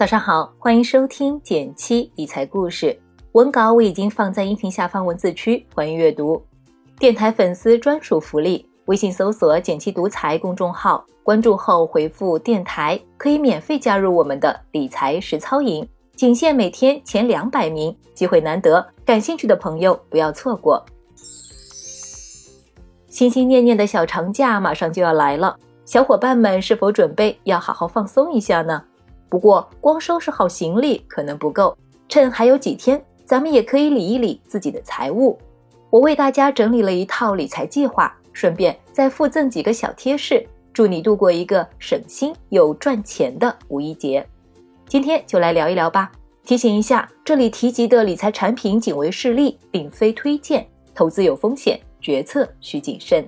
早上好，欢迎收听减七理财故事。文稿我已经放在音频下方文字区，欢迎阅读。电台粉丝专属福利：微信搜索“减七独裁”公众号，关注后回复“电台”，可以免费加入我们的理财实操营，仅限每天前两百名，机会难得，感兴趣的朋友不要错过。心心念念的小长假马上就要来了，小伙伴们是否准备要好好放松一下呢？不过，光收拾好行李可能不够，趁还有几天。咱们也可以理一理自己的财务。我为大家整理了一套理财计划，顺便再附赠几个小贴士，祝你度过一个省心又赚钱的五一节。今天就来聊一聊吧。提醒一下，这里提及的理财产品仅为示例，并非推荐，投资有风险，决策需谨慎。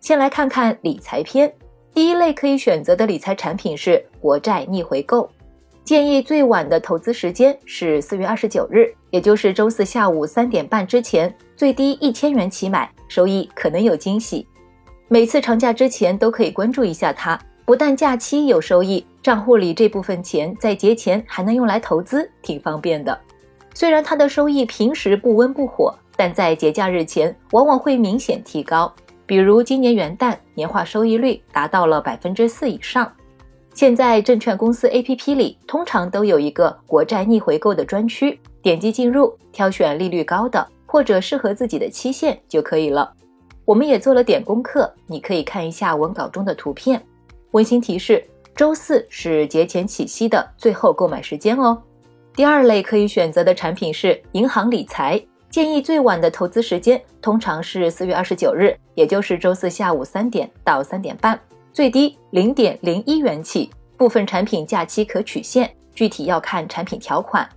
先来看看理财篇，第一类可以选择的理财产品是国债逆回购。建议最晚的投资时间是四月二十九日，也就是周四下午三点半之前，最低一千元起买，收益可能有惊喜。每次长假之前都可以关注一下它，不但假期有收益，账户里这部分钱在节前还能用来投资，挺方便的。虽然它的收益平时不温不火，但在节假日前往往会明显提高。比如今年元旦年化收益率达到了百分之四以上。现在证券公司 APP 里通常都有一个国债逆回购的专区，点击进入，挑选利率高的或者适合自己的期限就可以了。我们也做了点功课，你可以看一下文稿中的图片。温馨提示：周四是节前起息的最后购买时间哦。第二类可以选择的产品是银行理财，建议最晚的投资时间通常是四月二十九日，也就是周四下午三点到三点半。最低零点零一元起，部分产品假期可取现，具体要看产品条款。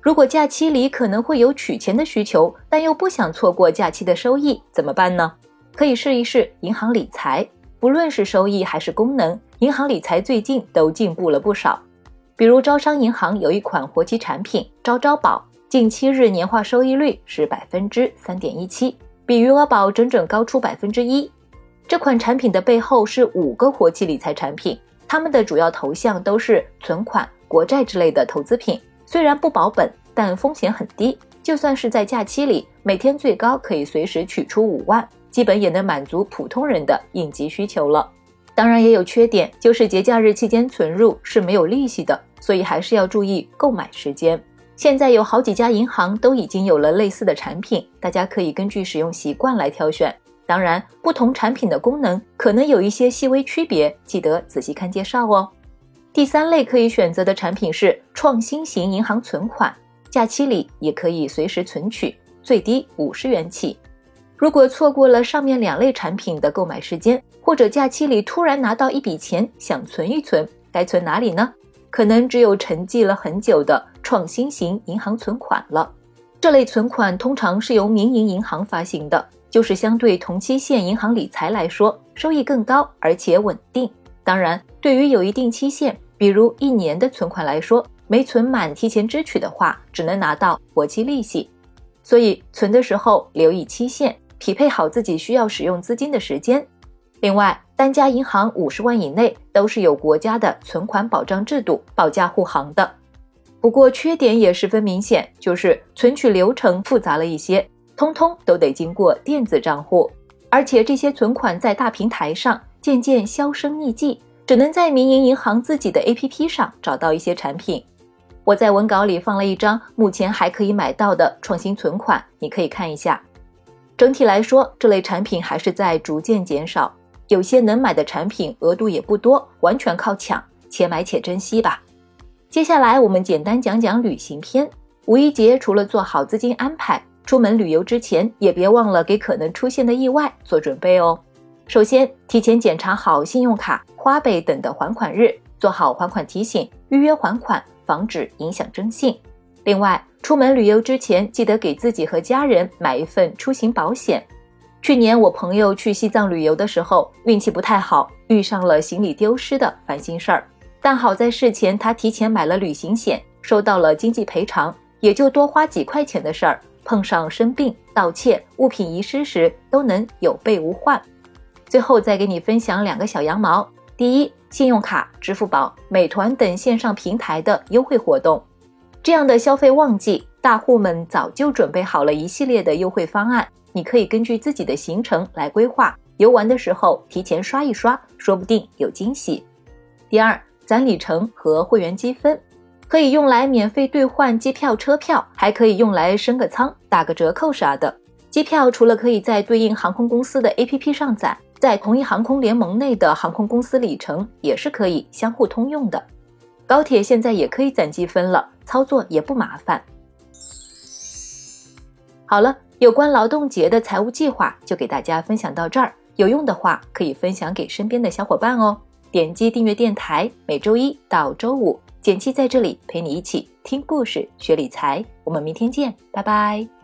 如果假期里可能会有取钱的需求，但又不想错过假期的收益，怎么办呢？可以试一试银行理财，不论是收益还是功能，银行理财最近都进步了不少。比如招商银行有一款活期产品招招宝，近七日年化收益率是百分之三点一七，比余额宝整整高出百分之一。这款产品的背后是五个活期理财产品，它们的主要投向都是存款、国债之类的投资品。虽然不保本，但风险很低。就算是在假期里，每天最高可以随时取出五万，基本也能满足普通人的应急需求了。当然也有缺点，就是节假日期间存入是没有利息的，所以还是要注意购买时间。现在有好几家银行都已经有了类似的产品，大家可以根据使用习惯来挑选。当然，不同产品的功能可能有一些细微区别，记得仔细看介绍哦。第三类可以选择的产品是创新型银行存款，假期里也可以随时存取，最低五十元起。如果错过了上面两类产品的购买时间，或者假期里突然拿到一笔钱想存一存，该存哪里呢？可能只有沉寂了很久的创新型银行存款了。这类存款通常是由民营银行发行的。就是相对同期限银行理财来说，收益更高，而且稳定。当然，对于有一定期限，比如一年的存款来说，没存满提前支取的话，只能拿到活期利息。所以存的时候留意期限，匹配好自己需要使用资金的时间。另外，单家银行五十万以内都是有国家的存款保障制度保驾护航的。不过缺点也十分明显，就是存取流程复杂了一些。通通都得经过电子账户，而且这些存款在大平台上渐渐销声匿迹，只能在民营银行自己的 APP 上找到一些产品。我在文稿里放了一张目前还可以买到的创新存款，你可以看一下。整体来说，这类产品还是在逐渐减少，有些能买的产品额度也不多，完全靠抢，且买且珍惜吧。接下来我们简单讲讲旅行篇。五一节除了做好资金安排。出门旅游之前，也别忘了给可能出现的意外做准备哦。首先，提前检查好信用卡、花呗等的还款日，做好还款提醒，预约还款，防止影响征信。另外，出门旅游之前，记得给自己和家人买一份出行保险。去年我朋友去西藏旅游的时候，运气不太好，遇上了行李丢失的烦心事儿。但好在事前他提前买了旅行险，收到了经济赔偿，也就多花几块钱的事儿。碰上生病、盗窃、物品遗失时，都能有备无患。最后再给你分享两个小羊毛：第一，信用卡、支付宝、美团等线上平台的优惠活动。这样的消费旺季，大户们早就准备好了一系列的优惠方案，你可以根据自己的行程来规划，游玩的时候提前刷一刷，说不定有惊喜。第二，攒里程和会员积分，可以用来免费兑换机票、车票，还可以用来升个舱、打个折扣啥的。机票除了可以在对应航空公司的 APP 上攒，在同一航空联盟内的航空公司里程也是可以相互通用的。高铁现在也可以攒积分了。操作也不麻烦。好了，有关劳动节的财务计划就给大家分享到这儿。有用的话可以分享给身边的小伙伴哦。点击订阅电台，每周一到周五，简七在这里陪你一起听故事、学理财。我们明天见，拜拜。